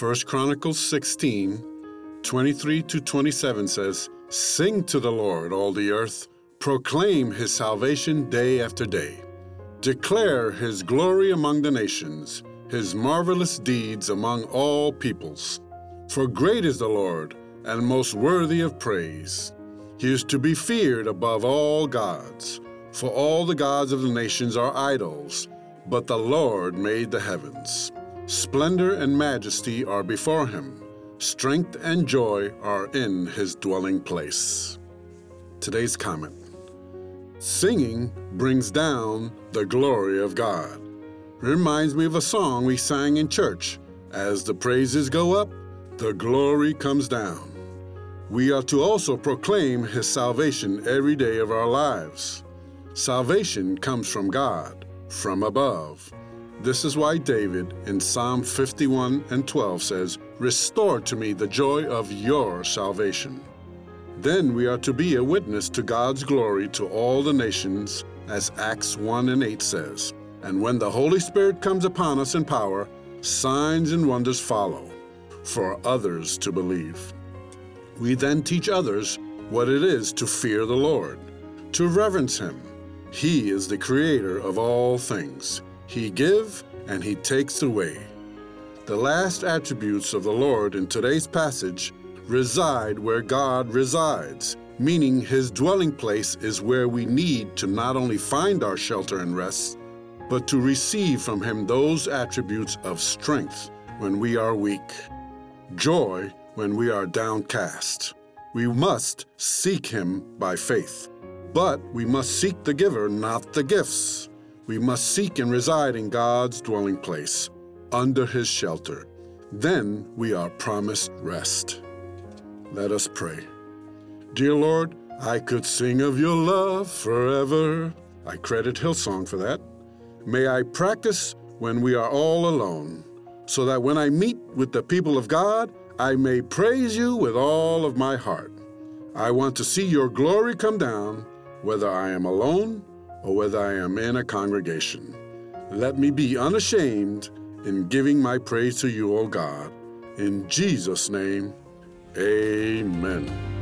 1 Chronicles 16, 23 to 27 says, Sing to the Lord, all the earth, proclaim his salvation day after day. Declare his glory among the nations, his marvelous deeds among all peoples. For great is the Lord, and most worthy of praise. He is to be feared above all gods, for all the gods of the nations are idols, but the Lord made the heavens. Splendor and majesty are before him. Strength and joy are in his dwelling place. Today's comment Singing brings down the glory of God. Reminds me of a song we sang in church. As the praises go up, the glory comes down. We are to also proclaim his salvation every day of our lives. Salvation comes from God, from above. This is why David in Psalm 51 and 12 says, Restore to me the joy of your salvation. Then we are to be a witness to God's glory to all the nations, as Acts 1 and 8 says. And when the Holy Spirit comes upon us in power, signs and wonders follow, for others to believe. We then teach others what it is to fear the Lord, to reverence Him. He is the creator of all things. He give and he takes away. The last attributes of the Lord in today's passage reside where God resides, meaning his dwelling place is where we need to not only find our shelter and rest, but to receive from him those attributes of strength when we are weak, joy when we are downcast. We must seek him by faith, but we must seek the giver, not the gifts. We must seek and reside in God's dwelling place, under his shelter. Then we are promised rest. Let us pray. Dear Lord, I could sing of your love forever. I credit Hillsong for that. May I practice when we are all alone, so that when I meet with the people of God, I may praise you with all of my heart. I want to see your glory come down, whether I am alone or whether I am in a congregation. Let me be unashamed in giving my praise to you, O God. In Jesus' name, amen.